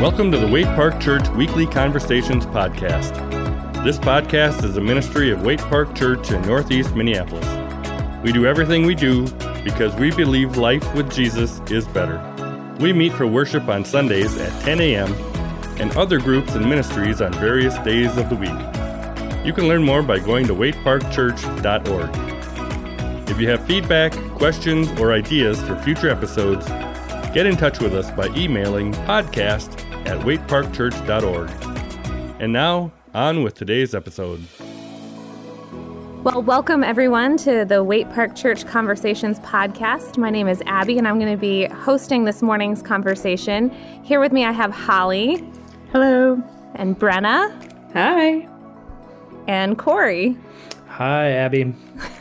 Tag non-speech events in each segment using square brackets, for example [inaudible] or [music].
Welcome to the Waite Park Church Weekly Conversations Podcast. This podcast is a ministry of Waite Park Church in Northeast Minneapolis. We do everything we do because we believe life with Jesus is better. We meet for worship on Sundays at 10 a.m. and other groups and ministries on various days of the week. You can learn more by going to waiteparkchurch.org. If you have feedback, questions, or ideas for future episodes, get in touch with us by emailing podcast at waiteparkchurch.org. And now, on with today's episode. Well, welcome everyone to the Waite Park Church Conversations podcast. My name is Abby, and I'm going to be hosting this morning's conversation. Here with me, I have Holly. Hello. And Brenna. Hi. And Kory. Hi, Abby. [laughs]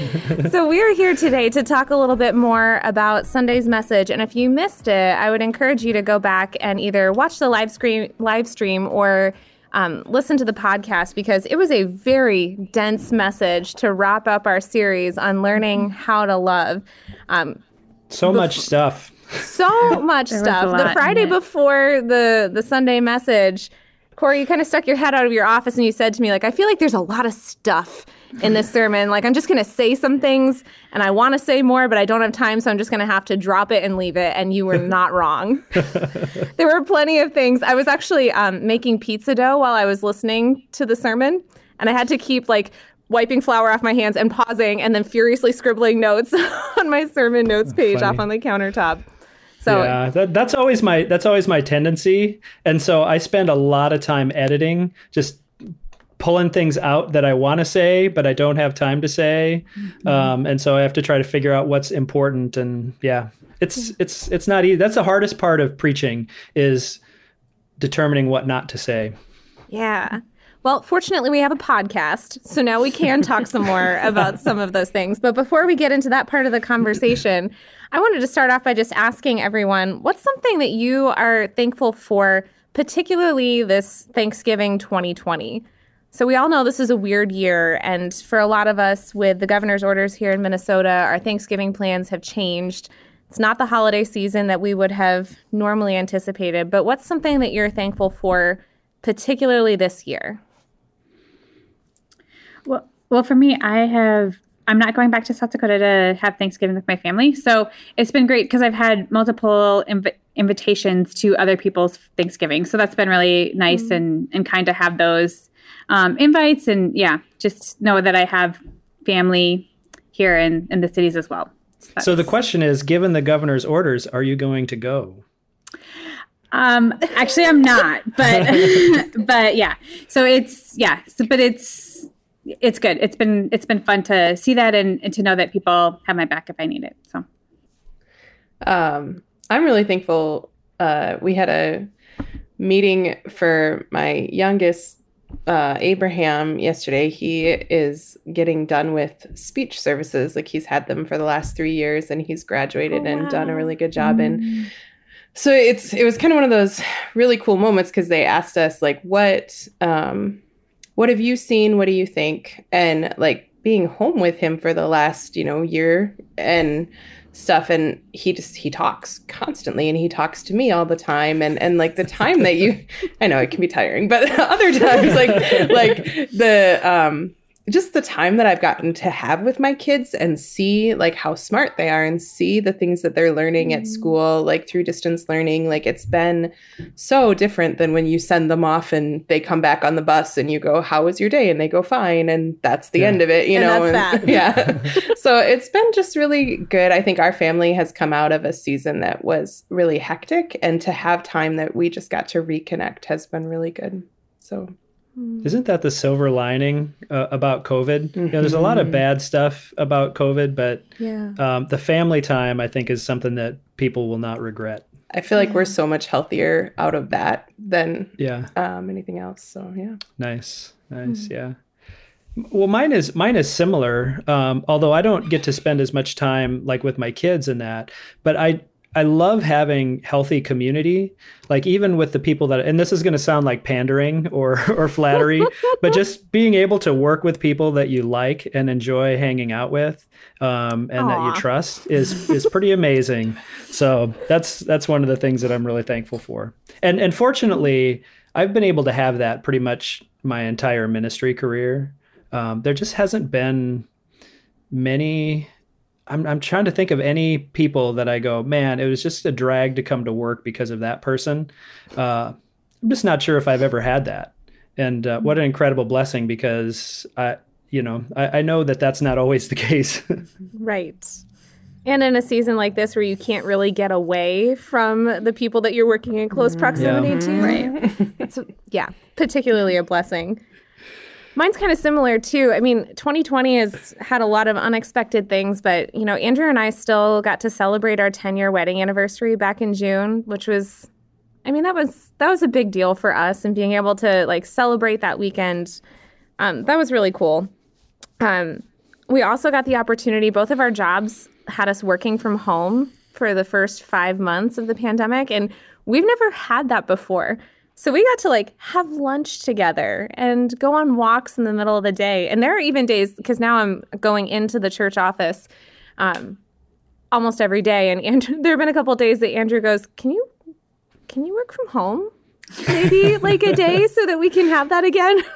[laughs] so we are here today to talk a little bit more about Sunday's message. And if you missed it, I would encourage you to go back and either watch the live stream, live stream or um, listen to the podcast because it was a very dense message to wrap up our series on learning how to love. Um, so much stuff. So [laughs] much stuff. The Friday before the the Sunday message, Kory, you kind of stuck your head out of your office and you said to me, like, I feel like there's a lot of stuff in this sermon. Like, I'm just going to say some things and I want to say more, but I don't have time. So I'm just going to have to drop it and leave it. And you were not [laughs] wrong. [laughs] there were plenty of things. I was actually um, making pizza dough while I was listening to the sermon. And I had to keep like wiping flour off my hands and pausing and then furiously scribbling notes [laughs] on my sermon notes page Funny. off on the countertop. So yeah, that, that's always my that's always my tendency, and so I spend a lot of time editing, just pulling things out that I want to say, but I don't have time to say, mm-hmm. um, and so I have to try to figure out what's important. And yeah, it's it's it's not easy. That's the hardest part of preaching is determining what not to say. Yeah. Well, fortunately, we have a podcast, so now we can talk some more [laughs] about some of those things. But before we get into that part of the conversation, I wanted to start off by just asking everyone what's something that you are thankful for, particularly this Thanksgiving 2020? So, we all know this is a weird year. And for a lot of us, with the governor's orders here in Minnesota, our Thanksgiving plans have changed. It's not the holiday season that we would have normally anticipated. But what's something that you're thankful for, particularly this year? Well, well, for me, I have. I'm not going back to South Dakota to have Thanksgiving with my family, so it's been great because I've had multiple inv- invitations to other people's Thanksgiving. So that's been really nice mm and and kind to have those um, invites, and yeah, just know that I have family here in in the cities as well. So, so the question is, given the governor's orders, are you going to go? Um, actually, I'm not, but [laughs] but yeah. So it's yeah. So, but it's it's good. It's been it's been fun to see that and, and to know that people have my back if I need it. So um, I'm really thankful. Uh, we had a meeting for my youngest uh, Abraham yesterday. He is getting done with speech services. Like he's had them for the last three years, and he's graduated oh, and done a really good job. Mm. And so it's it was kind of one of those really cool moments because they asked us like what um, what have you seen? What do you think? And like being home with him for the last, you know, year and stuff and he just he talks constantly and he talks to me all the time and and like the time that you [laughs] I know it can be tiring but [laughs] other times like like the um just the time that I've gotten to have with my kids and see like how smart they are and see the things that they're learning mm-hmm. at school, like through distance learning, like it's been so different than when you send them off and they come back on the bus and you go, How was your day? And they go, Fine. And that's the yeah. end of it, you and know? And, [laughs] yeah. [laughs] so it's been just really good. I think our family has come out of a season that was really hectic and to have time that we just got to reconnect has been really good. So. Isn't that the silver lining uh, about COVID? Mm-hmm. You know, there's a lot of mm-hmm. bad stuff about COVID, but yeah. um, the family time, I think, is something that people will not regret. I feel like yeah. we're so much healthier out of that than yeah um, anything else. So yeah, nice, nice, mm-hmm. yeah. Well, mine is mine is similar. Um, although I don't get to spend as much time like with my kids in that, but I I love having healthy community. Like even with the people that, and this is going to sound like pandering or [laughs] or flattery, but [laughs] just being able to work with people that you like and enjoy hanging out with, um, and Aww. that you trust is is pretty amazing. So that's that's one of the things that I'm really thankful for. And and fortunately, I've been able to have that pretty much my entire ministry career. Um, there just hasn't been many I'm I'm trying to think of any people that I go, man, it was just a drag to come to work because of that person. Uh, I'm just not sure if I've ever had that. And uh, what an incredible blessing because I, you know, I, I know that that's not always the [laughs] case. right. And in a season like this where you can't really get away from the people that you're working in close mm-hmm. proximity yeah. to, right? It's yeah, particularly a blessing. Mine's kind of similar too. I mean, 2020 has had a lot of unexpected things, but you know, Andrew and I still got to celebrate our 10 year wedding anniversary back in June, which was, I mean, that was that was a big deal for us, and being able to like celebrate that weekend, um, that was really cool. Um, we also got the opportunity. Both of our jobs had us working from home for the first five months of the pandemic, and we've never had that before. So we got to like have lunch together and go on walks in the middle of the day. And there are even days because now I'm going into the church office um, almost every day. And Andrew, [laughs] there have been a couple days that Andrew goes, "Can you can you work from home? Maybe like a day so that we can have that again." [laughs]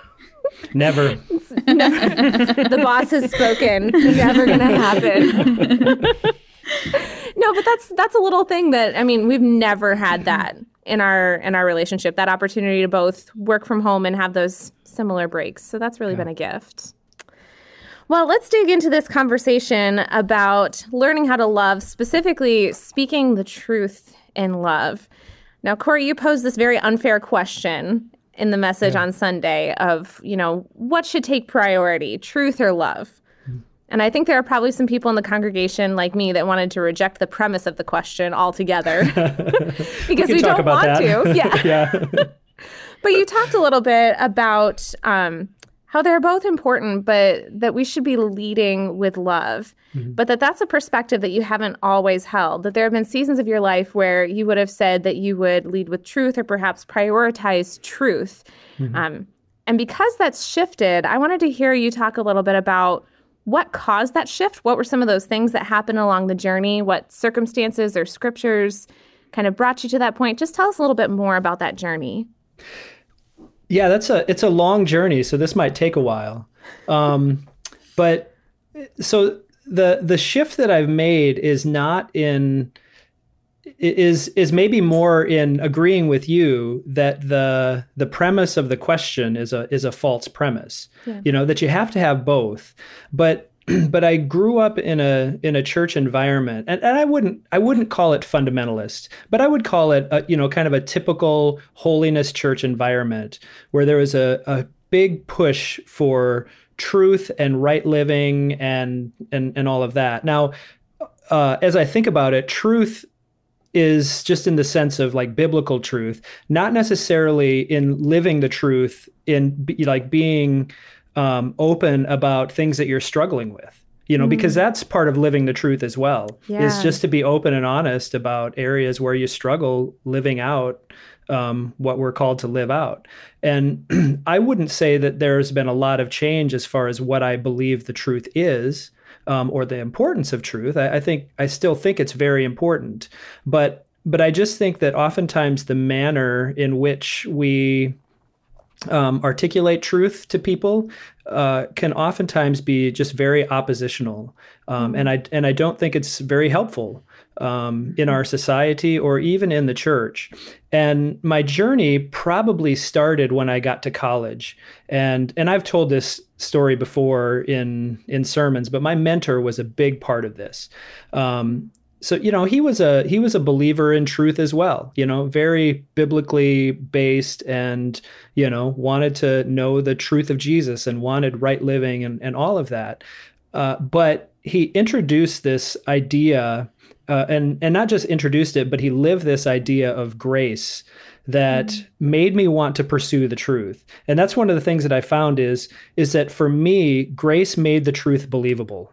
Never. never. the boss has spoken. Never gonna happen. [laughs] no, but that's that's a little thing that I mean we've never had that in our in our relationship that opportunity to both work from home and have those similar breaks so that's really yeah. been a gift well let's dig into this conversation about learning how to love specifically speaking the truth in love now kory you posed this very unfair question in the message yeah. on sunday of you know what should take priority truth or love and I think there are probably some people in the congregation like me that wanted to reject the premise of the question altogether [laughs] [laughs] because we, we don't want that. to. [laughs] Yeah. yeah. but you talked a little bit about um, how they're both important, but that we should be leading with love. Mm-hmm. But that that's a perspective that you haven't always held. That there have been seasons of your life where you would have said that you would lead with truth or perhaps prioritize truth. Mm-hmm. Um, and because that's shifted, I wanted to hear you talk a little bit about what caused that shift? What were some of those things that happened along the journey? What circumstances or scriptures kind of brought you to that point? Just tell us a little bit more about that journey. Yeah, that's a it's a long journey, so this might take a while. Um, but so the the shift that I've made is not in is is maybe more in agreeing with you that the the premise of the question is a is a false premise. Yeah. You know that you have to have both, but [clears throat] but I grew up in a in a church environment, and, and I wouldn't I wouldn't call it fundamentalist, but I would call it a, you know kind of a typical holiness church environment where there was a, a big push for truth and right living and and and all of that. Now, uh, as I think about it, truth is just in the sense of like biblical truth, not necessarily in living the truth in be, like being um, open about things that you're struggling with. You know, mm. because that's part of living the truth as well. Yeah. Is just to be open and honest about areas where you struggle living out um, what we're called to live out. And [clears throat] I wouldn't say that there's been a lot of change as far as what I believe the truth is um, or the importance of truth. I, I think I still think it's very important, but but I just think that oftentimes the manner in which we um, articulate truth to people uh, can oftentimes be just very oppositional, um, mm-hmm. and I and I don't think it's very helpful um, in our society or even in the church. And my journey probably started when I got to college. And and I've told this story before in in sermons, but my mentor was a big part of this. Um, so you know he was a he was a believer in truth as well you know very biblically based and you know wanted to know the truth of jesus and wanted right living and, and all of that uh, but he introduced this idea uh, and and not just introduced it, but he lived this idea of grace that mm-hmm. made me want to pursue the truth. And that's one of the things that I found is is that for me, grace made the truth believable,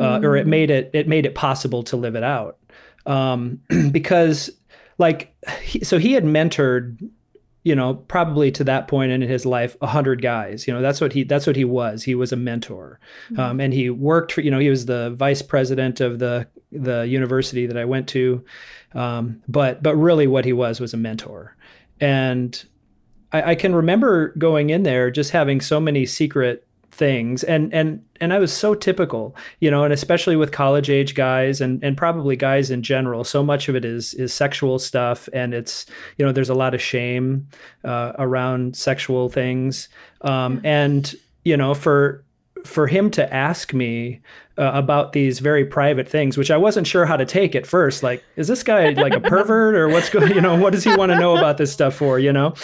uh, mm-hmm. or it mm. made it it made it possible to live it out. um, [clears throat] because like he, so he had mentored you know probably to that point in his life 100 guys you know that's what he that's what he was. He was a mentor. Mm-hmm. um, and he worked for you know he was the vice president of the the university that i went to. Um, but but really what he was was a mentor. And I, I can remember going in there just having so many secret things and and and I was so typical you know and especially with college age guys and and probably guys in general so much of it is is sexual stuff and it's you know there's a lot of shame uh, around sexual things um, and you know for for him to ask me uh, about these very private things, which I wasn't sure how to take at first. Like, is this guy like a pervert or what's going? [laughs] You know, what does he want to know about this stuff for? You know,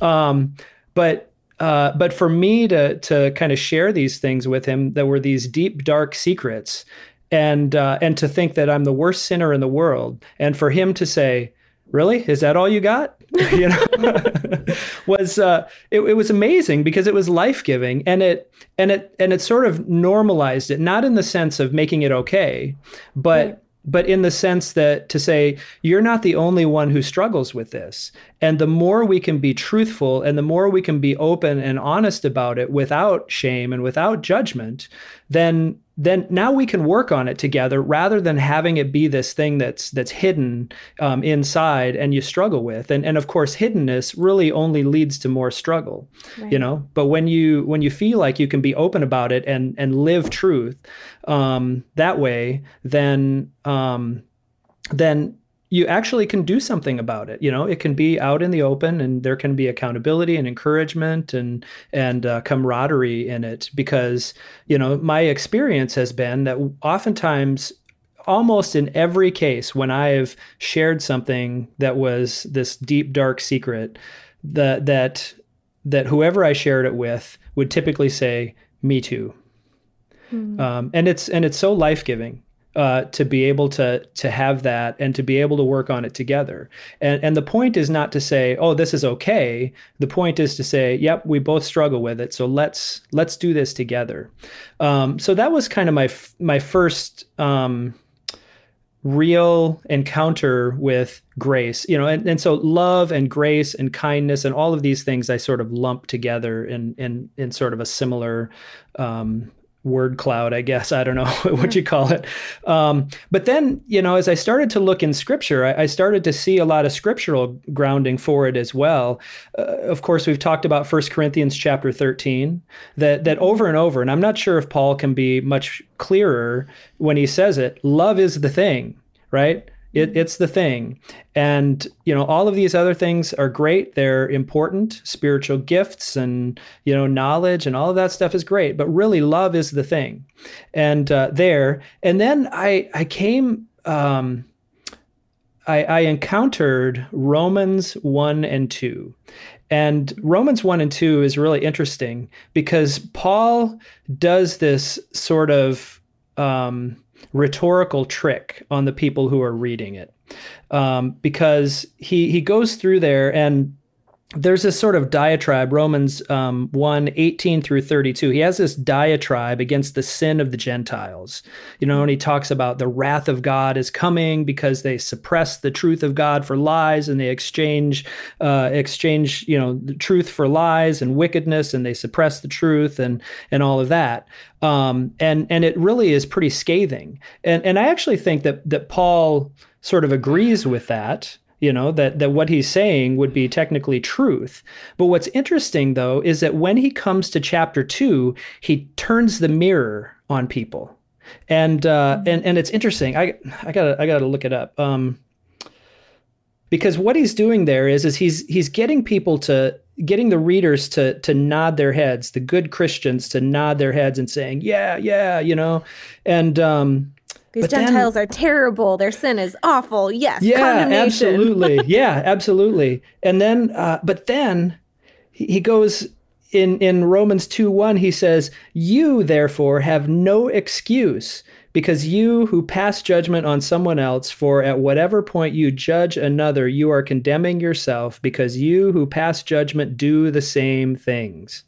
um, but uh, but for me to to kind of share these things with him that were these deep dark secrets. And uh, and to think that I'm the worst sinner in the world and for him to say really? Is that all you got? [laughs] You know? [laughs] Was uh, it, it was amazing because it was life-giving and it and it and it sort of normalized it not in the sense of making it okay but but in the sense that to say you're not the only one who struggles with this. And the more we can be truthful and the more we can be open and honest about it without shame and without judgment then then now we can work on it together rather than having it be this thing that's that's hidden um, inside and you struggle with and and of course hiddenness really only leads to more struggle right. you know but when you when you feel like you can be open about it and and live truth um, that way then um, then you actually can do something about it. You know, it can be out in the open, and there can be accountability and encouragement and and uh, camaraderie in it. Because you know, my experience has been that oftentimes, almost in every case, when I've shared something that was this deep dark secret, that that that whoever I shared it with would typically say, "Me too." Mm. Um, and it's and it's so life giving uh, to be able to to have that and to be able to work on it together. And and the point is not to say, oh, this is okay. The point is to say, yep, we both struggle with it, so let's let's do this together. Um, so that was kind of my my first. Um, real encounter with grace you know and, and so love and grace and kindness and all of these things i sort of lump together in in in sort of a similar um, word cloud, I guess. I don't know [laughs] what you call it. Um, but then, you know, as I started to look in scripture, I, I, started to see a lot of scriptural grounding for it as well. Uh, of course, we've talked about First Corinthians chapter 13, that, that over and over, and I'm not sure if Paul can be much clearer when he says it, love is the thing, right? It, it's the thing. And, you know, all of these other things are great. They're important. Spiritual gifts and, you know, knowledge and all of that stuff is great. But really, love is the thing. And uh, there. And then I, I came, um, I, I encountered Romans 1 and 2. And Romans 1 and 2 is really interesting because Paul does this sort of. Um, rhetorical trick on the people who are reading it. Um, because he he goes through there and there's this sort of diatribe, Romans um, 1 18 through 32. He has this diatribe against the sin of the Gentiles. You know, and he talks about the wrath of God is coming because they suppress the truth of God for lies and they exchange, uh, exchange, you know, the truth for lies and wickedness and they suppress the truth and, and all of that. Um, and, and it really is pretty scathing. And, and I actually think that, that Paul sort of agrees with that you know that that what he's saying would be technically truth. But what's interesting though is that when he comes to chapter 2 he turns the mirror on people. And uh and and it's interesting. I i gotta i gotta look it up. Um because what he's doing there is is he's he's getting people to getting the readers to to nod their heads the good christians to nod their heads and saying yeah yeah you know? And um these but Gentiles then, are terrible. Their sin is awful. Yes. Yeah, absolutely. [laughs] yeah, absolutely. And then, uh, but then he goes in in Romans two one. He says, "You therefore have no excuse." Because you who pass judgment on someone else, for at whatever point you judge another, you are condemning yourself, because you who pass judgment do the same things.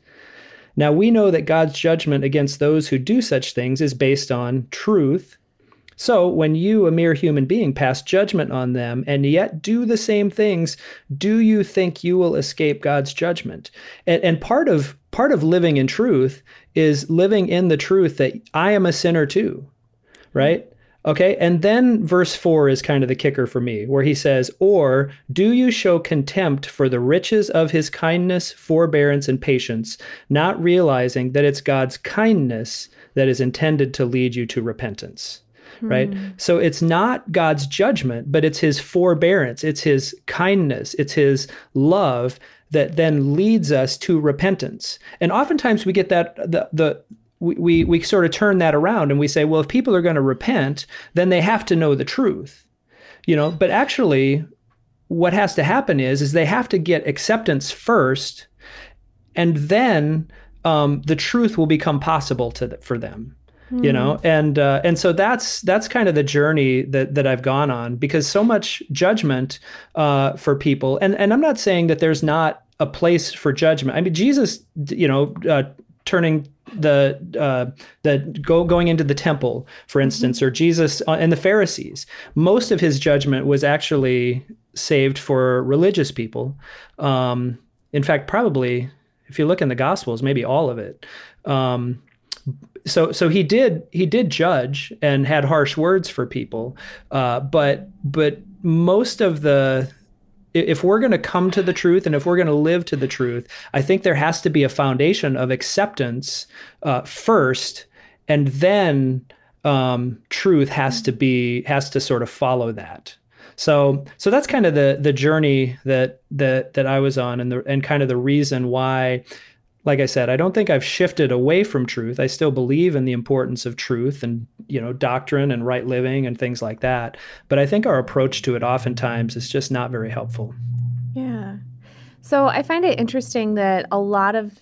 Now we know that God's judgment against those who do such things is based on truth So when you, a mere human being, pass judgment on them and yet do the same things, do you think you will escape God's judgment? And, and part of part of living in truth is living in the truth that I am a sinner too, right? Okay. And then verse four is kind of the kicker for me, where he says, Or do you show contempt for the riches of his kindness, forbearance, and patience, not realizing that it's God's kindness that is intended to lead you to repentance? Right. So it's not God's judgment, but it's his forbearance, it's his kindness, it's his love that then leads us to repentance. And oftentimes we get that the the we, we, we sort of turn that around and we say, well, if people are going to repent, then they have to know the truth, you know. But actually, what has to happen is is they have to get acceptance first, and then um, the truth will become possible to for them, you know. And uh, and so that's that's kind of the journey that that I've gone on because so much judgment uh, for people, and and I'm not saying that there's not a place for judgment. I mean, Jesus, you know. Uh, turning the uh, the go going into the temple, for instance, mm-hmm. or Jesus uh, and the Pharisees. Most of his judgment was actually saved for religious people. Um, in fact, probably if you look in the Gospels, maybe all of it. Um, so so he did he did judge and had harsh words for people, uh, but but most of the if we're going to come to the truth and if we're going to live to the truth, I think there has to be a foundation of acceptance uh, first, and then um, truth has to be has to sort of follow that. So so that's kind of the the journey that that that I was on, and the and kind of the reason why like I said, I don't think I've shifted away from truth. I still believe in the importance of truth and, you know, doctrine and right living and things like that. But I think our approach to it oftentimes is just not very helpful. Yeah. So I find it interesting that a lot of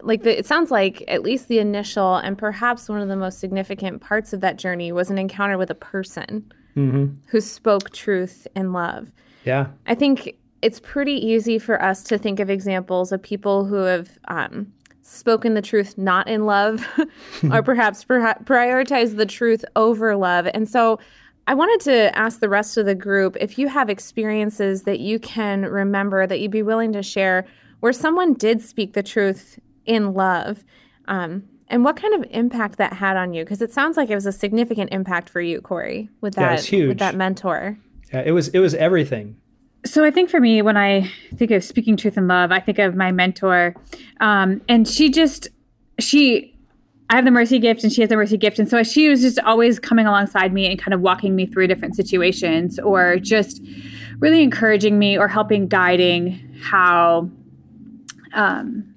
like the, it sounds like at least the initial and perhaps one of the most significant parts of that journey was an encounter with a person mm-hmm. who spoke truth and love. Yeah. I think it's pretty easy for us to think of examples of people who have um, spoken the truth not in love [laughs] or [laughs] perhaps prioritize the truth over love. And so I wanted to ask the rest of the group if you have experiences that you can remember that you'd be willing to share where someone did speak the truth in love. Um, and what kind of impact that had on you? Because it sounds like it was a significant impact for you, Kory, with that yeah, with that mentor. Yeah, it was it was everything. So I think for me, when I think of speaking truth in love, I think of my mentor, um, and she just she. I have the mercy gift and she has the mercy gift. And so she was just always coming alongside me and kind of walking me through different situations or just really encouraging me or helping guiding how um,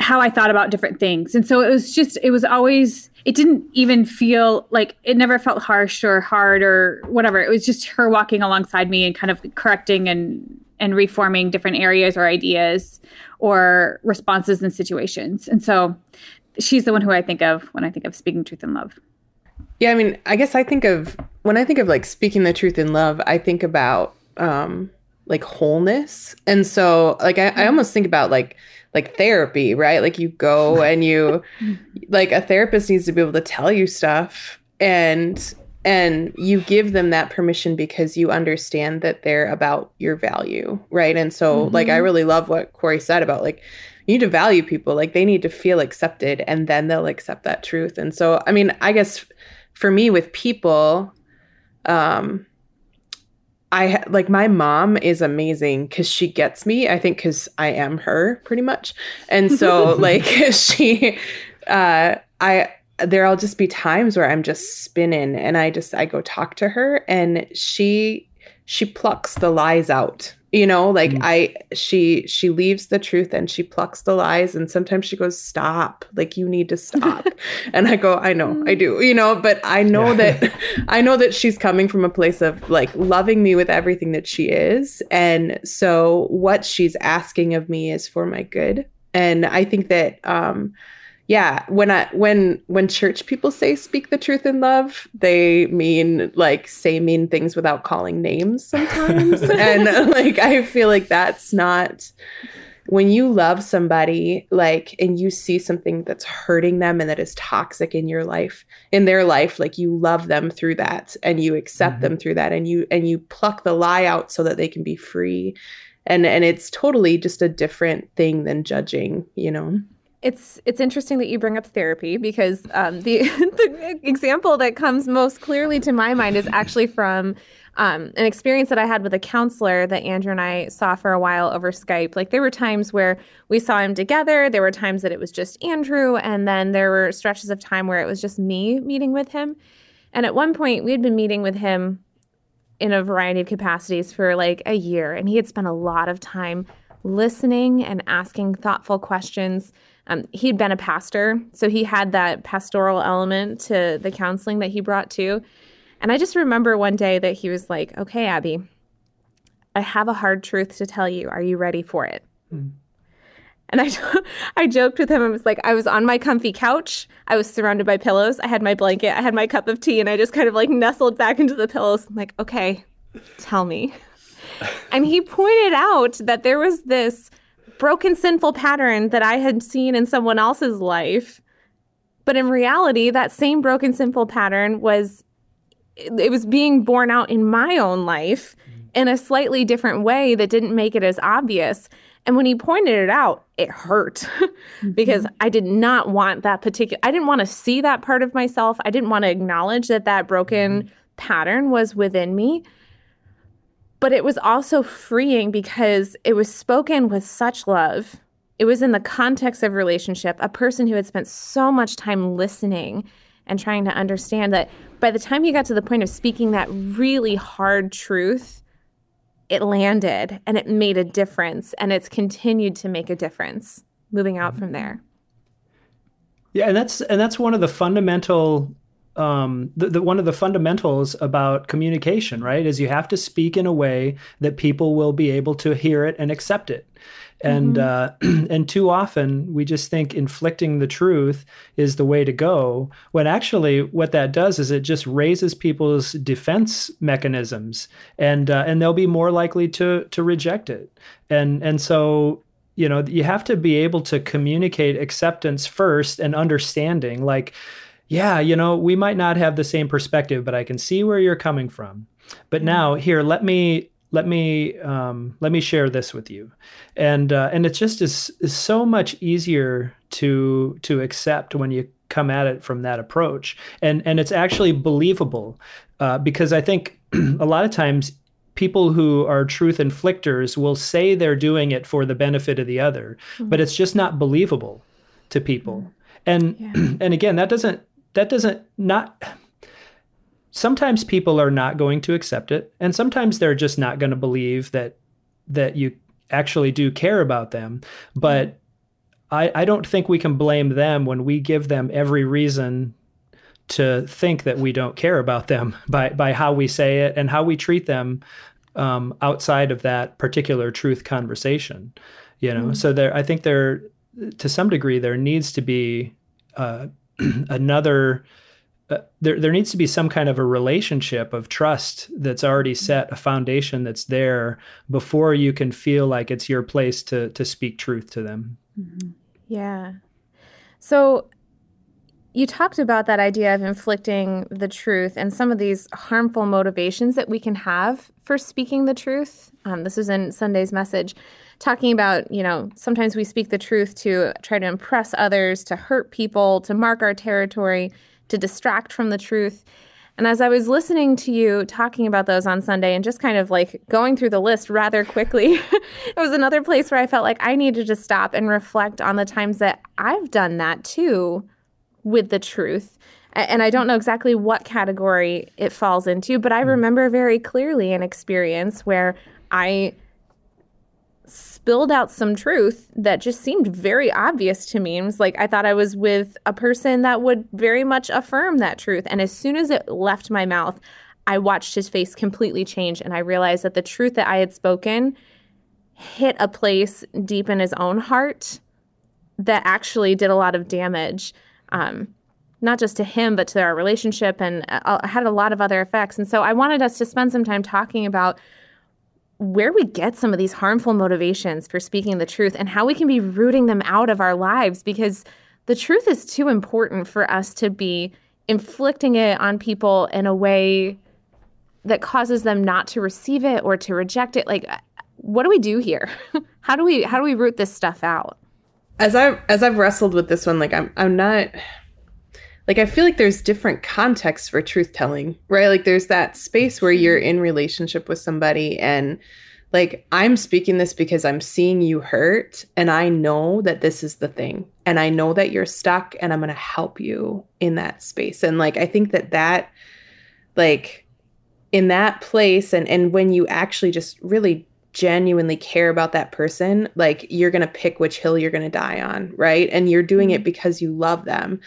how I thought about different things. And so it was just, it was always it didn't even feel like it never felt harsh or hard or whatever. It was just her walking alongside me and kind of correcting and and reforming different areas or ideas or responses and situations. And so she's the one who I think of when I think of speaking truth in love. Yeah, I mean, I guess I think of when I think of like speaking the truth in love, I think about um like wholeness. And so like I, I almost think about like like therapy, right? Like you go [laughs] and you like a therapist needs to be able to tell you stuff and and you give them that permission because you understand that they're about your value, right? And so mm-hmm. like I mm-hmm. really love what Kory said about like you need to value people, like they need to feel accepted and then they'll accept that truth. And so I mean, I guess for me with people um I like my mom is amazing because she gets me. I think because I am her pretty much, and so [laughs] like [laughs] she, uh, I there'll just be times where I'm just spinning, and I just I go talk to her, and she she plucks the lies out you know like mm. i she she leaves the truth and she plucks the lies and sometimes she goes stop like you need to stop [laughs] and i go i know i do you know but i know yeah. that [laughs] i know that she's coming from a place of like loving me with everything that she is and so what she's asking of me is for my good and i think that um yeah when i when when church people say speak the truth in love they mean like say mean things without calling names sometimes. [laughs] And like i feel like that's not when you love somebody like and you see something that's hurting them and that is toxic in your life in their life like you love them through that and you accept mm-hmm. them through that and you and you pluck the lie out so that they can be free. And and it's totally just a different thing than judging you know it's it's interesting that you bring up therapy because um, the [laughs] the example that comes most clearly to my mind is actually from um, an experience that I had with a counselor that Andrew and I saw for a while over Skype. Like there were times where we saw him together, there were times that it was just Andrew, and then there were stretches of time where it was just me meeting with him. And at one point, we had been meeting with him in a variety of capacities for like a year, and he had spent a lot of time listening and asking thoughtful questions. Um, he'd been a pastor, so he had that pastoral element to the counseling that he brought too. And I just remember one day that he was like, Okay, Abby, I have a hard truth to tell you. Are you ready for it? Mm. And I, [laughs] I joked with him. I was like, I was on my comfy couch. I was surrounded by pillows. I had my blanket. I had my cup of tea, and I just kind of like nestled back into the pillows. I'm like, okay, tell me. [laughs] and he pointed out that there was this broken, sinful pattern that I had seen in someone else's life. But in reality, that same broken, sinful pattern was it was being borne out in my own life in a slightly different way that didn't make it as obvious. And when he pointed it out, it hurt [laughs] because mm-hmm. I did not want that particular, I didn't want to see that part of myself. I didn't want to acknowledge that that broken mm-hmm. pattern was within me. But it was also freeing because it was spoken with such love. It was in the context of relationship, a person who had spent so much time listening and trying to understand that by the time you got to the point of speaking that really hard truth, it landed and it made a difference and it's continued to make a difference moving out mm-hmm. from there. Yeah, and that's and that's one of the fundamental um, the, the, one of the fundamentals about communication, right, is you have to speak in a way that people will be able to hear it and accept it. And mm-hmm. uh, [clears throat] and too often we just think inflicting the truth is the way to go when actually what that does is it just raises people's defense mechanisms and uh, and they'll be more likely to to reject it. And and so you know you have to be able to communicate acceptance first and understanding. Like yeah you know we might not have the same perspective but i can see where you're coming from but mm-hmm. now here let me let me um, let me share this with you and uh, and it just is, is so much easier to to accept when you come at it from that approach and and it's actually believable uh, because i think [clears throat] a lot of times people who are truth inflictors will say they're doing it for the benefit of the other mm-hmm. but it's just not believable to people mm-hmm. and yeah. [clears throat] and again that doesn't that doesn't not sometimes people are not going to accept it and sometimes they're just not going to believe that that you actually do care about them. But I, I don't think we can blame them when we give them every reason to think that we don't care about them [laughs] by by how we say it and how we treat them um, outside of that particular truth conversation you know? Mm so there i think there to some degree there needs to be uh, [clears throat] another uh, there there needs to be some kind of a relationship of trust that's already set, a foundation that's there before you can feel like it's your place to to speak truth to them. Mm-hmm. Yeah. So you talked about that idea of inflicting the truth and some of these harmful motivations that we can have for speaking the truth. Um, this was in Sunday's message, talking about, you know, sometimes we speak the truth to try to impress others, to hurt people, to mark our territory to distract from the truth. And as I was listening to you talking about those on Sunday and just kind of like going through the list rather quickly, [laughs] it was another place where I felt like I needed to stop and reflect on the times that I've done that too with the truth. And I don't know exactly what category it falls into, but I hmm. remember very clearly an experience where I spilled out some truth that just seemed very obvious to me. It was like I thought I was with a person that would very much affirm that truth. And as soon as it left my mouth, I watched his face completely change and I realized that the truth that I had spoken hit a place deep in his own heart that actually did a lot of damage. Um, not just to him, but to our relationship, and uh, had a lot of other effects. And so I wanted us to spend some time talking about where we get some of these harmful motivations for speaking the truth and how we can be rooting them out of our lives because the truth is too important for us to be inflicting it on people in a way that causes them not to receive it or to reject it. Like what do we do here? [laughs] How do we how do we root this stuff out? As i as i've wrestled with this one like i'm i'm not like i feel like there's different contexts for truth telling right? Like there's that space where you're in relationship with somebody and like i'm speaking this because i'm seeing you hurt and i know that this is the thing and i know that you're stuck and i'm going to help you in that space. And like i think that that like in that place and and when you actually just really genuinely care about that person like you're going to pick which hill you're going to die on right? And you're doing it mm-hmm. because you love them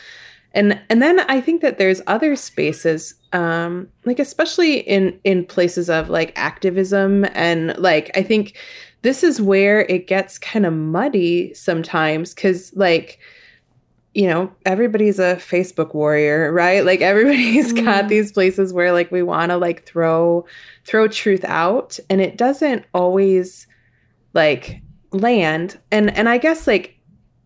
and and then i think that there's other spaces um like especially in in places of like activism and like i think this is where it gets kind of muddy sometimes cuz like you know everybody's a facebook warrior right like everybody's mm. [laughs] got these places where like we want to like throw throw truth out and it doesn't always like land and and i guess like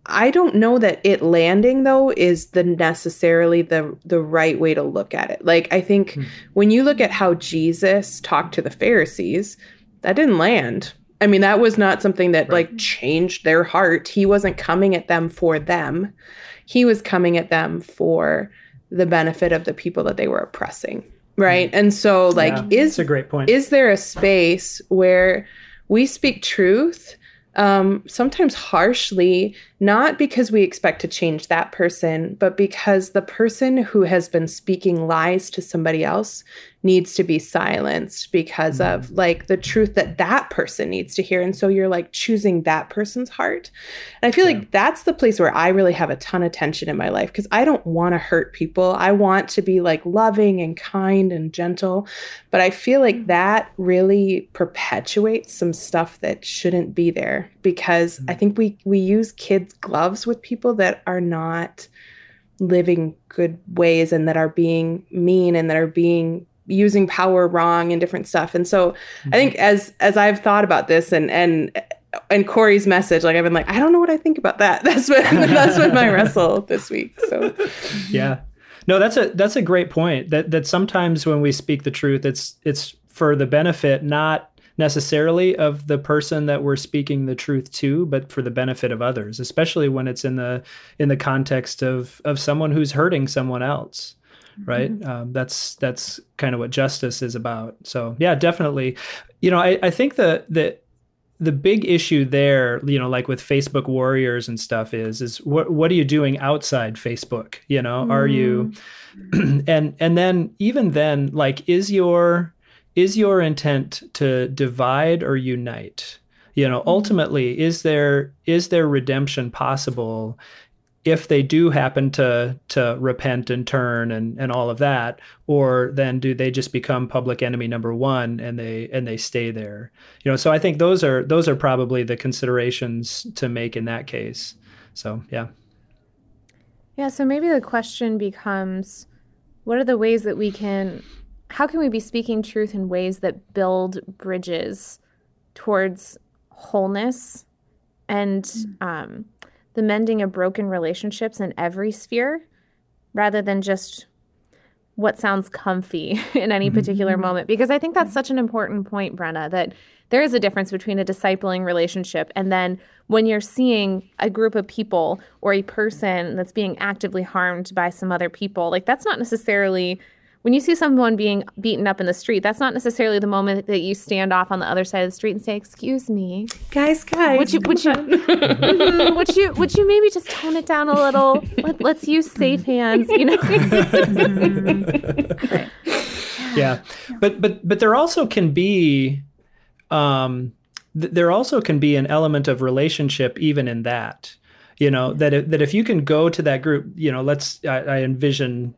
I don't know that it landing though is the necessarily the the right way to look at it. Like I think hmm. when you look at how Jesus talked to the Pharisees, that didn't land. I mean, that was not something that right. like changed their heart. He wasn't coming at them for them. He was coming at them for the benefit of the people that they were oppressing. Right? Hmm. And so like yeah, is a great point. Is there a space where we speak truth um, sometimes harshly, not because we expect to change that person, but because the person who has been speaking lies to somebody else needs to be silenced because mm-hmm. of like the truth that that person needs to hear. And so you're like choosing that person's heart. And I feel yeah. like that's the place where I really have a ton of tension in my life because I don't want to hurt people. I want to be like loving and kind and gentle. But I feel like mm. that really perpetuates some stuff that shouldn't be there because mm-hmm. I think we we use kids gloves with people that are not living good ways and that are being mean and that are being using power wrong and different stuff. And so mm-hmm. I think as as I've thought about this and and and Kory's message, like I've been like, I don't know what I think about that. [laughs] That's what [laughs] that's what my [laughs] wrestle this week. So yeah. No, that's a that's a great point. That that sometimes when we speak the truth, it's it's for the benefit not necessarily of the person that we're speaking the truth to, but for the benefit of others, especially when it's in the in the context of of someone who's hurting someone else right mm-hmm. um, that's that's kind of what justice is about so yeah definitely you know i, I think the the the big issue there you know like with facebook warriors and stuff is is what what are you doing outside facebook you know mm. are you mm. [clears throat] and and then even then like is your is your intent to divide or unite you know mm. ultimately is there is there redemption possible if they do happen to to repent and turn and and all of that or then do they just become public enemy number 1 and they and they stay there? You know so i think those are those are probably the considerations to make in that case. So yeah. Yeah so maybe the question becomes what are the ways that we can how can we be speaking truth in ways that build bridges towards wholeness and mm. um the mending of broken relationships in every sphere rather than just what sounds comfy [laughs] in any particular mm-hmm. moment. Because I think that's such an important point, Brenna, that there is a difference between a discipling relationship and then when you're seeing a group of people or a person that's being actively harmed by some other people. Like, that's not necessarily when you see someone being beaten up in the street, that's not necessarily the moment that you stand off on the other side of the street and say, "Excuse me, guys, guys, would you would you mm-hmm, [laughs] would you would you maybe just tone it down a little? Let, us use safe hands, you know." [laughs] right. yeah. but but but there also can be, um, th- there also can be an element of relationship even in that. You know that if, that if you can go to that group, you know, let's I, I envision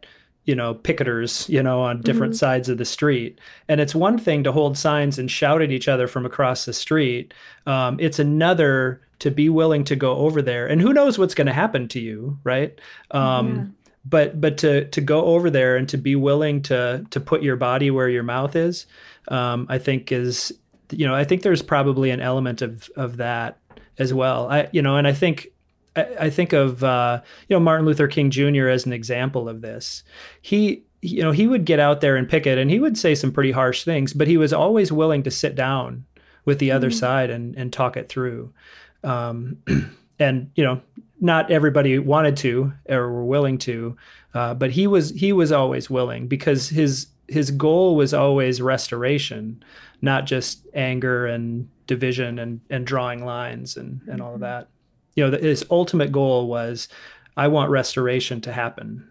you know picketers you know on different mm-hmm. sides of the street and it's one thing to hold signs and shout at each other from across the street um, it's another to be willing to go over there and who knows what's going to happen to you right um, yeah. but but to to go over there and to be willing to to put your body where your mouth is um, i think is you know, I think there's probably an element of of that as well. I you know, and I think I, think of uh, you know Martin Luther King Jr. as an example of this. He you know he would get out there and picket, and he would say some pretty harsh things, but he was always willing to sit down with the other mm-hmm. side and and talk it through. Um, [clears throat] and you know, not everybody wanted to or were willing to, uh, but he was he was always willing because his his goal was always restoration, not just anger and division and and drawing lines and and all of mm-hmm. that. You know, his ultimate goal was, I want restoration to happen.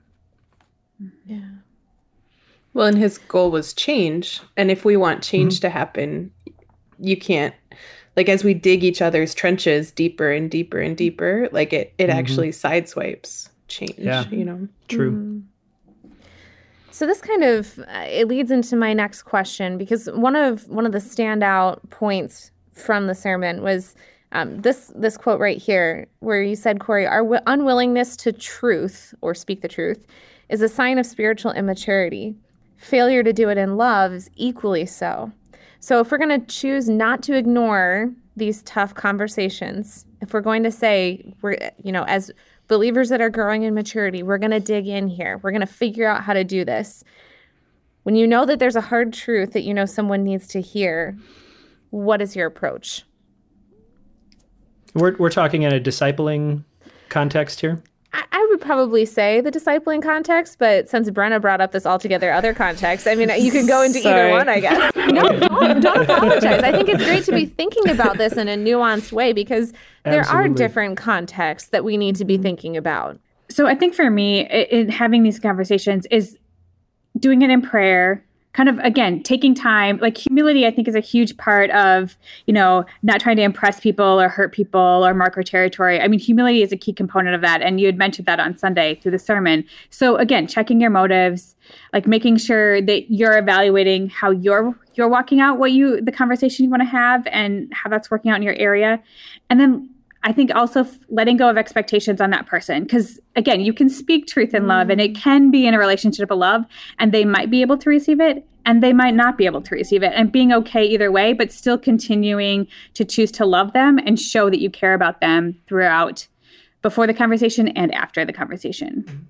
Yeah. Well, and his goal was change, and if we want change mm-hmm. to happen, you can't like as we dig each other's trenches deeper and deeper and deeper, like it it mm-hmm. actually sideswipes change. Yeah. You know. True. Mm-hmm. So this kind of uh, it leads into my next question because one of one of the standout points from the sermon was um, this this quote right here, where you said, Kory, our w- unwillingness to truth or speak the truth is a sign of spiritual immaturity. Failure to do it in love is equally so. So if we're going to choose not to ignore these tough conversations, if we're going to say we're you know as believers that are growing in maturity, we're going to dig in here. We're going to figure out how to do this. When you know that there's a hard truth that you know someone needs to hear, what is your approach? We're, we're talking in a discipling context here. I, I would probably say the discipling context, but since Brenna brought up this altogether other context, I mean, you can go into either one, I guess. [laughs] No, don't, don't apologize. I think it's great to be thinking about this in a nuanced way because there Absolutely. are different contexts that we need to be mm-hmm. thinking about. So I think for me, it, it, having these conversations is doing it in prayer, kind of again taking time like humility i think is a huge part of you know not trying to impress people or hurt people or mark our territory. I mean humility is a key component of that and you had mentioned that on sunday through the sermon. So again checking your motives like making sure that you're evaluating how you're you're walking out what you the conversation you want to have and how that's working out in your area. And then I think also f- letting go of expectations on that person. Because again, you can speak truth in love and it mm. can be in a relationship of love and they might be able to receive it and they might not be able to receive it and being okay either way, but still continuing to choose to love them and show that you care about them throughout before the conversation and after the conversation.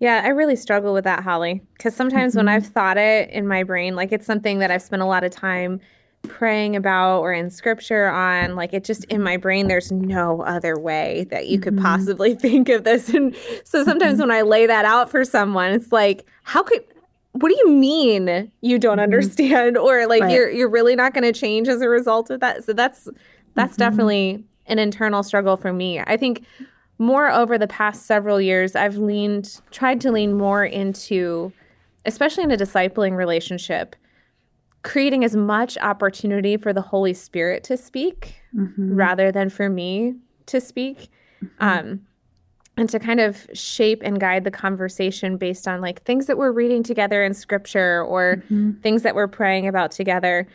Yeah, I really struggle with that, Holly, because sometimes mm-hmm. when I've thought it in my brain, like it's something that I've spent a lot of time praying about or in scripture on like it just in my brain there's no other way that you could mm-hmm. possibly [laughs] think of this and so sometimes mm-hmm. when i lay that out for someone it's like how could what do you mean you don't mm-hmm. understand or like right. you're you're really not going to change as a result of that so that's that's mm-hmm. definitely an internal struggle for me i think more over the past several years i've leaned tried to lean more into especially in a discipling relationship creating as much opportunity for the Holy Spirit to speak mm-hmm. rather than for me to speak. Mm-hmm. Um, and to kind of shape and guide the conversation based on like things that we're reading together in scripture or mm-hmm. things that we're praying about together.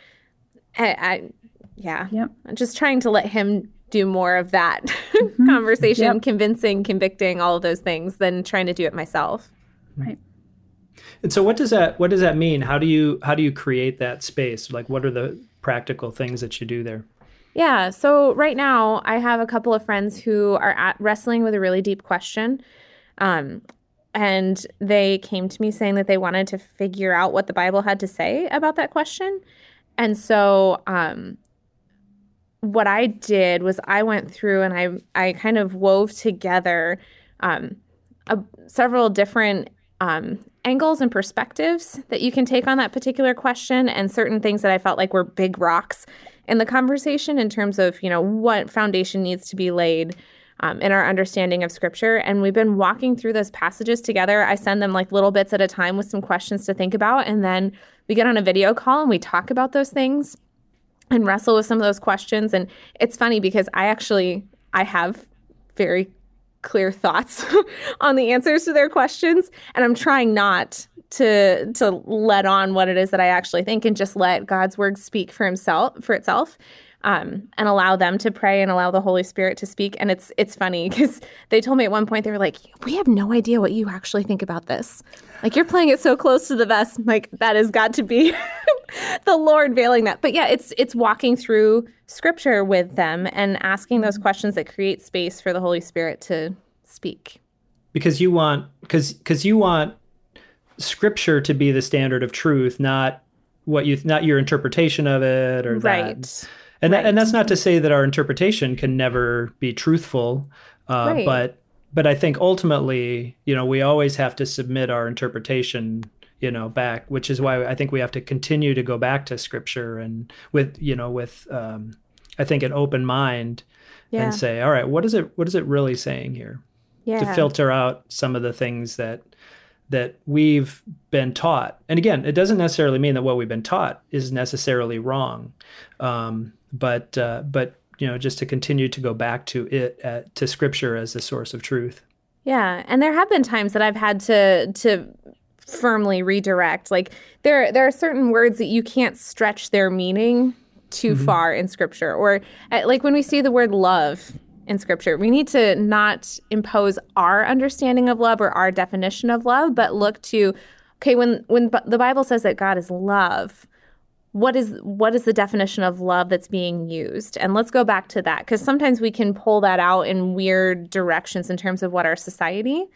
I, I yeah, yep. I'm just trying to let him do more of that mm-hmm. [laughs] conversation, yep. convincing, convicting, all of those things than trying to do it myself. Right. And so what does that what does that mean? How do you how do you create that space? Like what are the practical things that you do there? Yeah, so right now I have a couple of friends who are at wrestling with a really deep question. Um, and they came to me saying that they wanted to figure out what the Bible had to say about that question. And so um, what I did was I went through and I I kind of wove together um, a, several different um, angles and perspectives that you can take on that particular question and certain things that I felt like were big rocks in the conversation in terms of, you know, what foundation needs to be laid um, in our understanding of scripture. And we've been walking through those passages together. I send them like little bits at a time with some questions to think about. And then we get on a video call and we talk about those things and wrestle with some of those questions. And it's funny because I actually, I have very clear thoughts [laughs] on the answers to their questions. And i'm trying not to to let on what it is that i actually think and just let god's word speak for himself for itself um, and allow them to pray and allow the Holy Spirit to speak. And it's it's funny [laughs] because they told me at one point they were like, "We have no idea what you actually think about this. Like you're playing it so close to the vest. I'm like that has got to be [laughs] the Lord veiling that." But yeah, it's it's walking through Scripture with them and asking those questions that create space for the Holy Spirit to speak. Because you want because because you want Scripture to be the standard of truth, not what you not your interpretation of it or right. that. And right. that, and that's not to say that our interpretation can never be truthful, uh, Right. but but I think ultimately, you know, we always have to submit our interpretation, you know, back, which is why I think we have to continue to go back to Scripture and with you know with um, I think an open mind Yeah. and say, all right, what is it what is it really saying here? yeah. to filter out some of the things that that we've been taught. And again, it doesn't necessarily mean that what we've been taught is necessarily wrong, um, but uh, but you know, just to continue to go back to it uh, to Scripture as the source of truth. Yeah, and there have been times that I've had to to firmly redirect. Like there there are certain words that you can't stretch their meaning too far in scripture or uh, like when we see the word love in scripture, we need to not impose our understanding of love or our definition of love, but look to okay, when when B- the Bible says that God is love, what is what is the definition of love that's being used? And let's go back to that because sometimes we can pull that out in weird directions in terms of what our society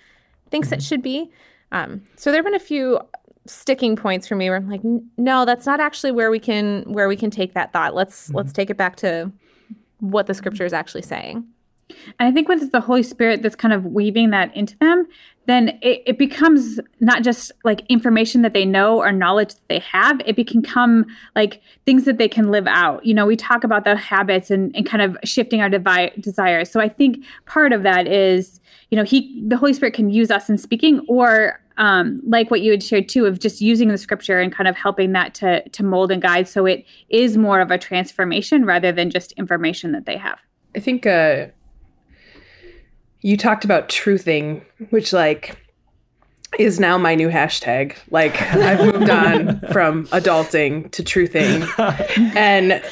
thinks it should be. Um, so there have been a few sticking points for me where i'm like no that's not actually where we can where we can take that thought. Let's let's take it back to what the scripture is actually saying. And I think when it's the Holy Spirit that's kind of weaving that into them, then it, it becomes not just like information that they know or knowledge that they have, it become like things that they can live out. You know, we talk about the habits and, and kind of shifting our devi- desires. So I think part of that is, you know, he the Holy Spirit can use us in speaking or um, like what you had shared too, of just using the scripture and kind of helping that to to mold and guide so it is more of a transformation rather than just information that they have. I think uh, you talked about truthing, which like is now my new hashtag. Like I've moved on [laughs] from adulting to truthing, and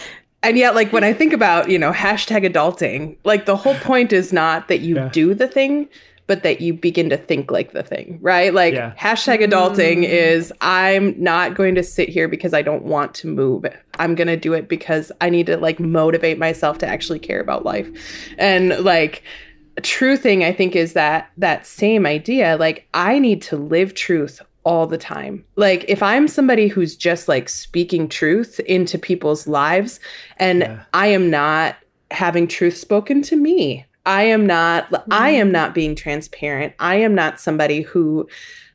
and yet like when I think about you know hashtag adulting, like the whole point is not that you Yeah. do the thing. But that you begin to think like the thing, right? Like Yeah. hashtag adulting is I'm not going to sit here because I don't want to move. I'm gonna do it because I need to like motivate myself to actually care about life. And like truthing, I think, is that that same idea. Like I need to live truth all the time. Like if I'm somebody who's just like speaking truth into people's lives and Yeah. I am not having truth spoken to me. I am not I mm-hmm. am not being transparent. I am not somebody who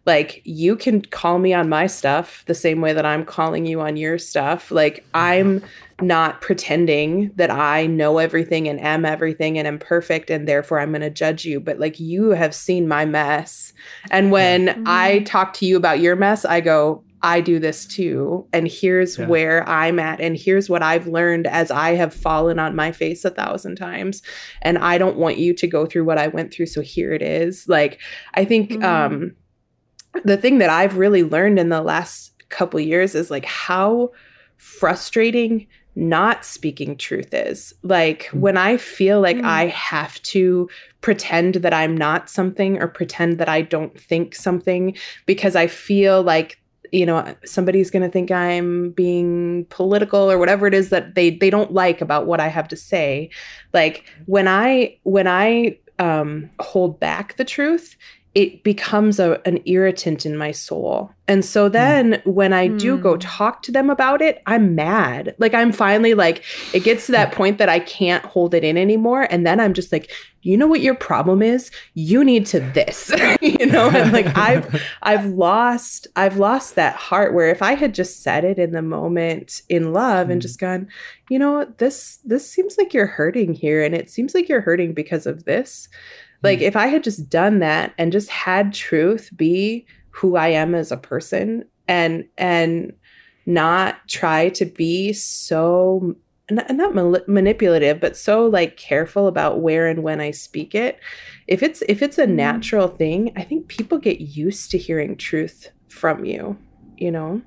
like you can call me on my stuff the same way that I'm calling you on your stuff. Like mm-hmm. I'm not pretending that I know everything and am everything and am perfect and therefore I'm going to judge you, but like you have seen my mess. And when I talk to you about your mess, I go, I do this too. And here's Yeah. where I'm at. And here's what I've learned as I have fallen on my face a thousand times. And I don't want you to go through what I went through. So here it is. Like, I think Mhm. um, the thing that I've really learned in the last couple years is like how frustrating not speaking truth is. Like when I feel like Mm. I have to pretend that I'm not something or pretend that I don't think something because I feel like you know somebody's going to think I'm being political or whatever it is that they they don't like about what I have to say. Like when I when I um hold back the truth, it becomes a, an irritant in my soul. And so then when I do go Hmm. talk to them about it, I'm mad. Like I'm finally like, it gets to that point that I can't hold it in anymore. And then I'm just like, you know what your problem is? You need to this. [laughs] you know, and like I've I've lost I've lost that heart where if I had just said it in the moment in love and Mm. just gone, you know this this seems like you're hurting here and it seems like you're hurting because of this. Like if I had just done that and just had truth be who I am as a person and and not try to be so not, not mal- manipulative but so like careful about where and when I speak it if it's if it's a Mhm. natural thing I think people get used to hearing truth from you you know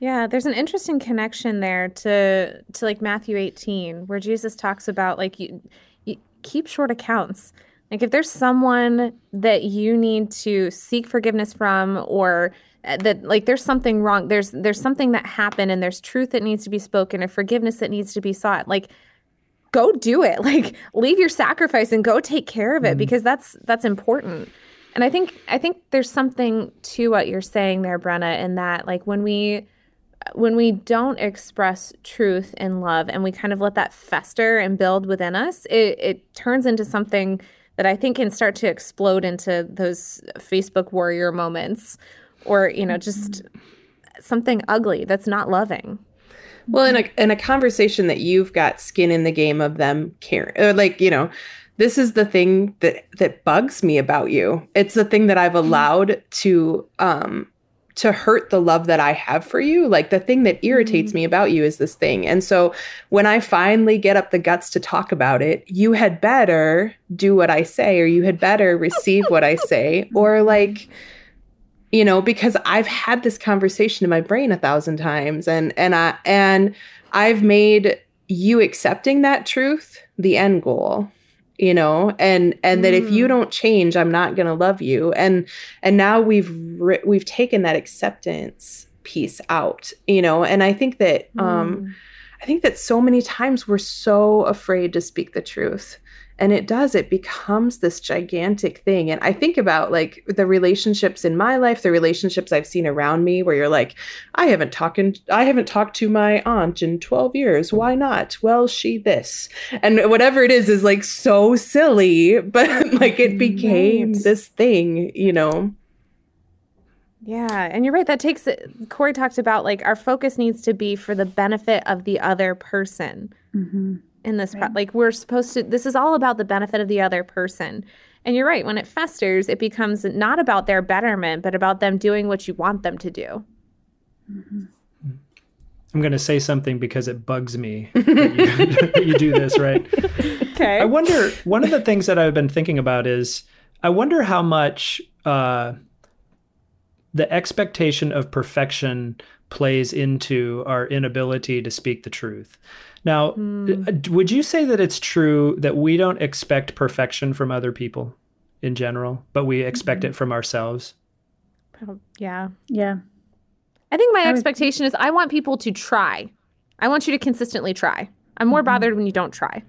Yeah, there's an interesting connection there to to like Matthew 18 where Jesus talks about like you keep short accounts. Like if there's someone that you need to seek forgiveness from or uh, that like there's something wrong, there's there's something that happened and there's truth that needs to be spoken or forgiveness that needs to be sought. Like go do it. [laughs] Like leave your sacrifice and go take care of it mm-hmm. because that's that's important. And I think I think there's something to what you're saying there, Brenna, in that like when we when we don't express truth and love and we kind of let that fester and build within us, it, it turns into something that I think can start to explode into those Facebook warrior moments or, you know, just something ugly that's not loving. Well, in a in a conversation that you've got skin in the game of them caring, or like you know, this is the thing that that bugs me about you. It's the thing that I've allowed to um to hurt the love that I have for you. Like the thing that irritates mm-hmm. me about you is this thing. And so when I finally get up the guts to talk about it, you had better do what I say, or you had better receive what I say, or like, you know, because I've had this conversation in my brain a thousand times and and I and I've made you accepting that truth the end goal you know and and that if you mm. don't change i'm not going to love you and and now we've we've taken that acceptance piece out you know and i think that um mm. i think that so many times we're so afraid to speak the truth and it does it becomes this gigantic thing and i think about like the relationships in my life the relationships i've seen around me where you're like i haven't talked i haven't talked to my aunt in 12 years why not well she this and whatever it is is like so silly [laughs] but like it became right. this thing you know yeah, and you're right. That takes it. Kory talked about like our focus needs to be for the benefit of the other person. Mm-hmm in this right. pro- like we're supposed to this is all about the benefit of the other person and you're right when it festers it becomes not about their betterment but about them doing what you want them to do mm-hmm. i'm going to say something because it bugs me [laughs] that you, [laughs] you do this right okay i wonder one of the things that i've been thinking about is i wonder how much uh, the expectation of perfection plays into our inability to speak the truth now, mm. would you say that it's true that we don't expect perfection from other people in general, but we expect mm-hmm. it from ourselves? Yeah. Yeah. I think my I expectation would... is I want people to try. I want you to consistently try. I'm more mm-hmm. bothered when you don't try.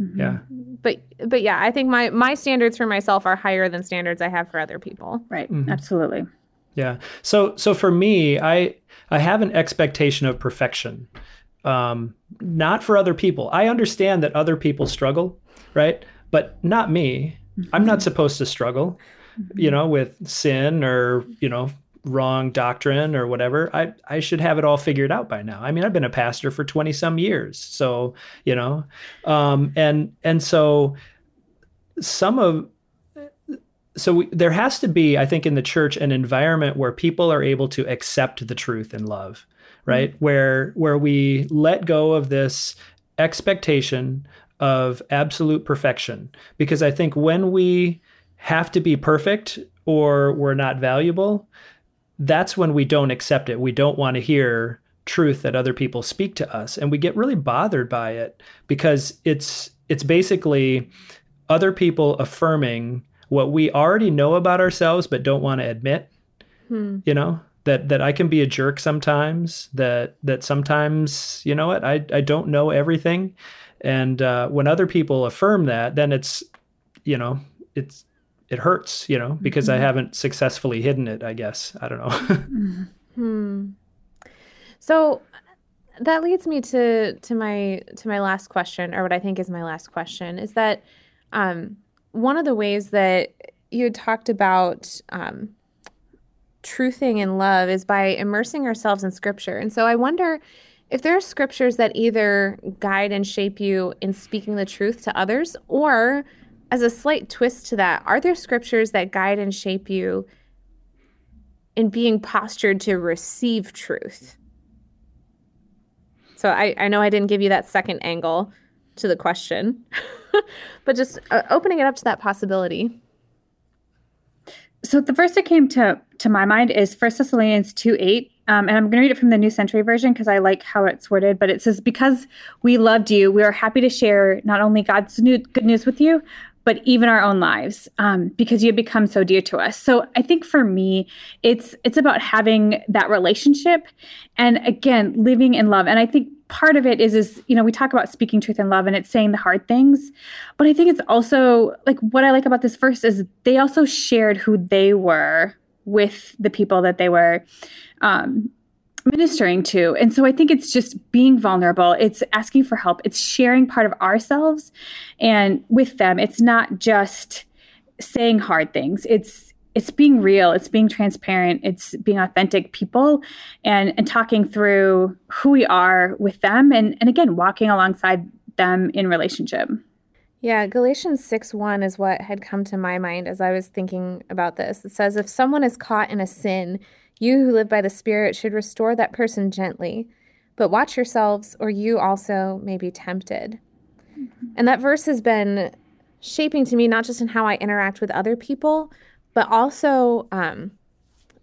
Mm-hmm. Yeah. But but yeah, I think my my standards for myself are higher than standards I have for other people. Right. Mm-hmm. Absolutely. Yeah. So so for me, I I have an expectation of perfection um, not for other people. I understand that other people struggle, right? But not me. I'm not supposed to struggle, you know, with sin or, you know, wrong doctrine or whatever. I, I should have it all figured out by now. I mean, I've been a pastor for 20 some years. So, you know, um, and, and so some of, so we, there has to be, I think, in the church, an environment where people are able to accept the truth and love right? Mm-hmm. Where where we let go of this expectation of absolute perfection because I think when we have to be perfect or we're not valuable, that's when we don't accept it. We don't want to hear truth that other people speak to us and we get really bothered by it because it's it's basically other people affirming what we already know about ourselves but don't want to admit. Hmm. You know? that that I can be a jerk sometimes. That that sometimes you know what I I don't know everything, and uh, when other people affirm that, then it's you know it's it hurts you know because mm-hmm. I haven't successfully hidden it. I guess I don't know. [laughs] hmm. So that leads me to to my to my last question, or what I think is my last question, is that um, one of the ways that you had talked about um, truthing in love is by immersing ourselves in scripture. And so I wonder if there are scriptures that either guide and shape you in speaking the truth to others, or as a slight twist to that, are there scriptures that guide and shape you in being postured to receive truth? So I, I know I didn't give you that second angle to the question, [laughs] [laughs] but just uh, opening it up to that possibility. So the verse that came to to my mind is First Thessalonians 2 8. um, and I'm going to read it from the New Century Version because I like how it's worded. But it says, Because we loved you, we are happy to share not only God's new, good news with you, but even our own lives um, because you have become so dear to us. So i think for me it's it's about having that relationship and again living in love. And i think part of it is is you know we talk about speaking truth in love and it's saying the hard things but i think it's also like what i like about this verse is they also shared who they were with the people that they were um, ministering to. And so I think it's just being vulnerable. It's asking for help. It's sharing part of ourselves and with them. It's not just saying hard things. It's it's being real, it's being transparent, it's being authentic people and and talking through who we are with them and and again walking alongside them in relationship. Yeah, Galatians 6 1 is what had come to my mind as I was thinking about this. It says, If someone is caught in a sin, you who live by the Spirit should restore that person gently, but watch yourselves, or you also may be tempted. Mm-hmm. And that verse has been shaping to me, not just in how I interact with other people, but also um,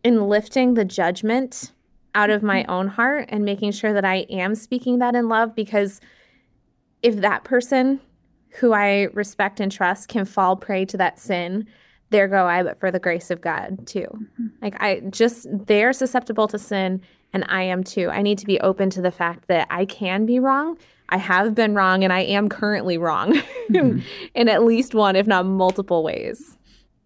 in lifting the judgment out of my own heart and making sure that I am speaking that in love. Because if that person who I respect and trust can fall prey to that sin, there go I, but for the grace of God too. Like I just, they're susceptible to sin and I am too. I need to be open to the fact that I can be wrong. I have been wrong and I am currently wrong mm-hmm. [laughs] in at least one, if not multiple ways.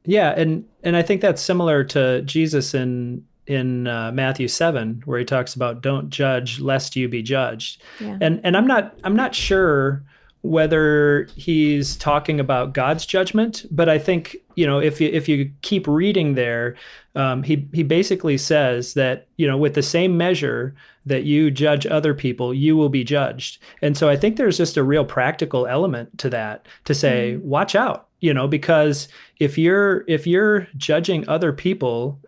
Yeah, and and I think that's similar to Jesus in in uh, Matthew seven, where he talks about "Don't judge, lest you be judged." Yeah. And and I'm not I'm not sure whether he's talking about God's judgment, but I think you know if you if you keep reading there, um, he he basically says that you know with the same measure that you judge other people, you will be judged, and so I think there's just a real practical element to that to say mm-hmm. watch out, you know, because if you're if you're judging other people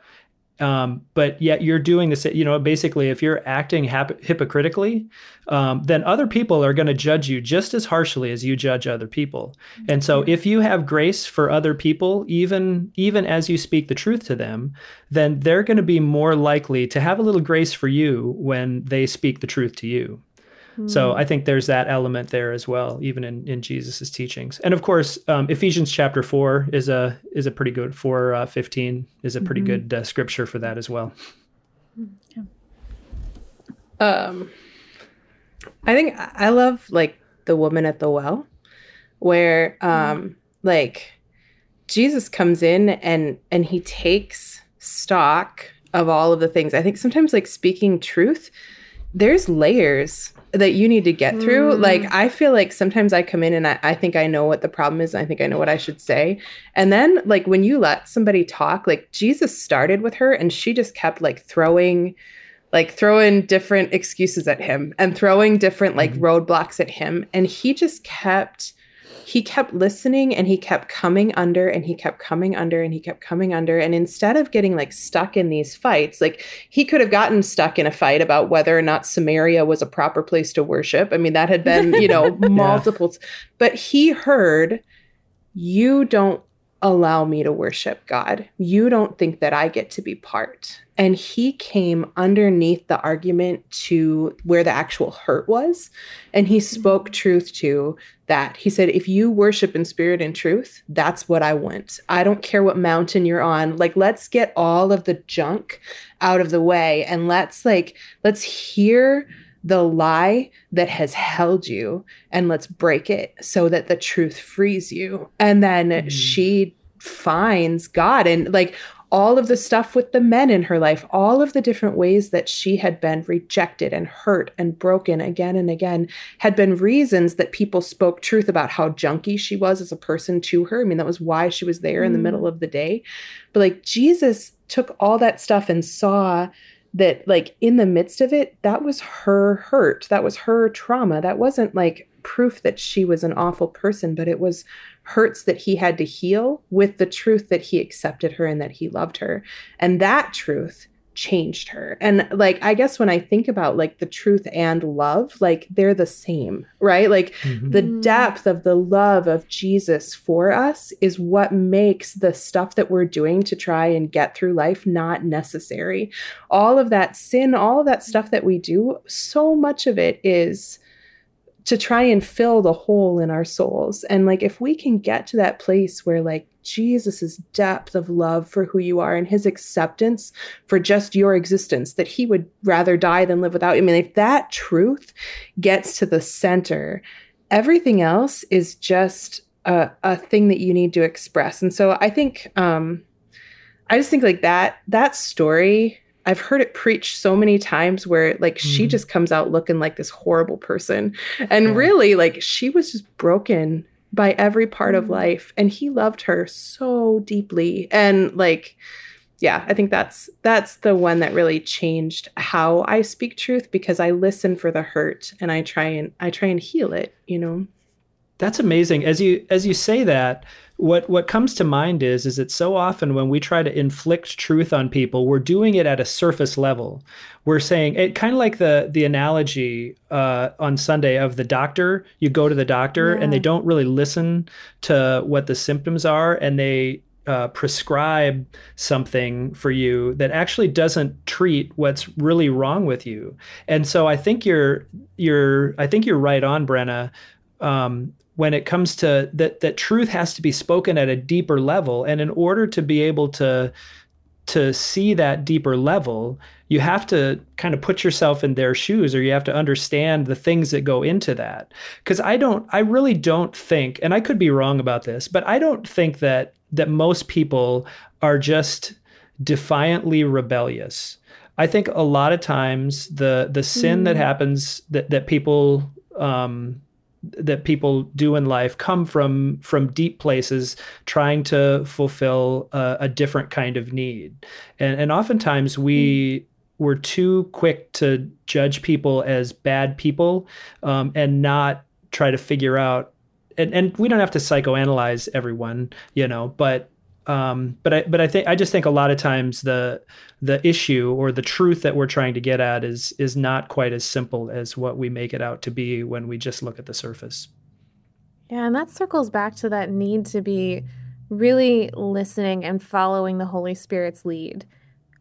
um, but yet you're doing this you know basically if you're acting hap- hypocritically um, then other people are going to judge you just as harshly as you judge other people. And so if you have grace for other people even even as you speak the truth to them then they're going to be more likely to have a little grace for you when they speak the truth to you so I think there's that element there as well, even in, in Jesus's teachings. And of course, um, Ephesians chapter four is a is a pretty good four uh, fifteen is a pretty mm-hmm. good uh, scripture for that as well. Yeah. Um, I think I love like the woman at the well, where um, mm. like Jesus comes in and and he takes stock of all of the things. I think sometimes like speaking truth, there's layers that you need to get through. Mm. Like, I feel like sometimes I come in and I, I think I know what the problem is. I think I know what I should say. And then, like, when you let somebody talk, like, Jesus started with her and she just kept like throwing, like, throwing different excuses at him and throwing different like mm. roadblocks at him. And he just kept he kept listening and he kept coming under and he kept coming under and he kept coming under. And instead of getting like stuck in these fights, like he could have gotten stuck in a fight about whether or not Samaria was a proper place to worship. I mean, that had been, you know, [laughs] multiple, yeah. but he heard, you don't allow me to worship God. You don't think that I get to be part. And he came underneath the argument to where the actual hurt was. And he spoke mm-hmm. truth to that. He said, if you worship in spirit and truth, that's what I want. I don't care what mountain you're on. Like, let's get all of the junk out of the way and let's, like, let's hear the lie that has held you and let's break it so that the truth frees you. And then mm-hmm. she finds God and like all of the stuff with the men in her life, all of the different ways that she had been rejected and hurt and broken again and again had been reasons that people spoke truth about how junky she was as a person to her. I mean, that was why she was there mm. in the middle mm. of the day. But like Jesus took all that stuff and saw that like in the midst of it that was her hurt. That was her trauma. That wasn't like proof that she was an awful person but it was hurts that he had to heal with the truth that he accepted her and that he loved her. And that truth changed her. And like I guess when I think about like the truth and love, like they're the same, right? Like Mhm. the depth of the love of Jesus for us is what makes the stuff that we're doing to try and get through life not necessary. All of that sin, all of that stuff that we do, so much of it is to try and fill the hole in our souls. And like if we can get to that place where like Jesus's depth of love for who you are and his acceptance for just your existence that he would rather die than live without you. I mean if that truth gets to the center, everything else is just a, a thing that you need to express. And so I think um I just think like that that story I've heard it preached so many times where like she Mhm. just comes out looking like this horrible person. And Yeah. really like she was just broken by every part of Mhm. life and he loved her so deeply and like yeah, I think that's that's the one that really changed how I speak truth because I listen for the hurt and I try and I try and heal it, you know. That's amazing. As you as you say that, what what comes to mind is is that so often when we try to inflict truth on people, we're doing it at a surface level. We're saying it kind of like the the analogy uh, on Sunday of the doctor. You go to the doctor and they don't really listen to what the symptoms are, and they uh, prescribe something for you that actually doesn't treat what's really wrong with you. And so I think you're you're I think you're right on, Brenna um, when it comes to that that truth has to be spoken at a deeper level. And in order to be able to to see that deeper level you have to kind of put yourself in their shoes or you have to understand the things that go into that. Because i don't i really don't think and i could be wrong about this but i don't think that that most people are just defiantly rebellious. I think a lot of times the the sin that Mm. happens that that people um that people do in life come from from deep places trying to fulfill a, a different kind of need. And and oftentimes we we're too quick to judge people as bad people um, and not try to figure out and, and we don't have to psychoanalyze everyone you know but um, but I but I think I just think a lot of times the the issue or the truth that we're trying to get at is is not quite as simple as what we make it out to be when we just look at the surface. Yeah, and that circles back to that need to be really listening and following the Holy Spirit's lead.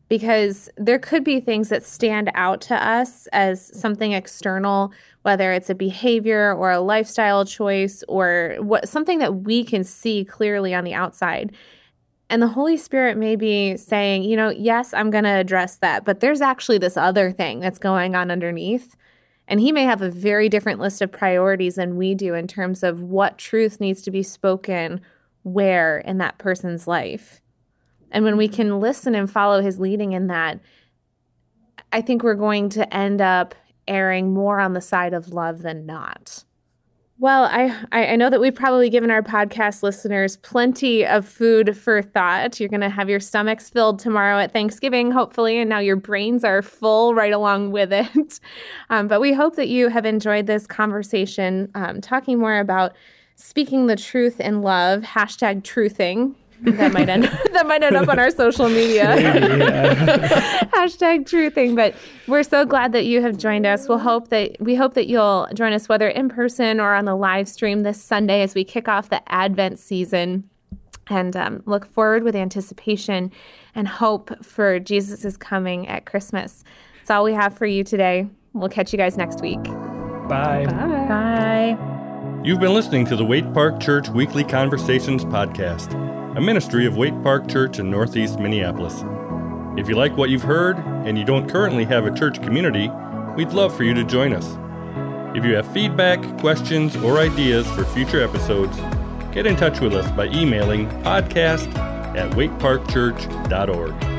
Because there could be things that stand out to us as something external, whether it's a behavior or a lifestyle choice or what something that we can see clearly on the outside. And the Holy Spirit may be saying, you know, yes, I'm going to address that, but there's actually this other thing that's going on underneath. And he may have a very different list of priorities than we do in terms of what truth needs to be spoken where in that person's life. And when we can listen and follow his leading in that, I think we're going to end up erring more on the side of love than not. Well, I, I know that we've probably given our podcast listeners plenty of food for thought. You're going to have your stomachs filled tomorrow at Thanksgiving, hopefully, and now your brains are full right along with it. [laughs] Um, but we hope that you have enjoyed this conversation, um, talking more about speaking the truth in love. Hashtag truthing. That might end [laughs] that might end up on our social media. [laughs] Maybe, yeah. [laughs] Hashtag truthing. But we're so glad that you have joined us. We'll hope that we hope that you'll join us whether in person or on the live stream this Sunday as we kick off the Advent season. And um, look forward with anticipation and hope for Jesus' coming at Christmas. That's all we have for you today. We'll catch you guys next week. Bye. Bye. You've been listening to the Wake Park Church Weekly Conversations podcast, a ministry of Wake Park Church in Northeast Minneapolis. If you like what you've heard and you don't currently have a church community, we'd love for you to join us. If you have feedback, questions, or ideas for future episodes, get in touch with us by emailing podcast at wakeparkchurch.org.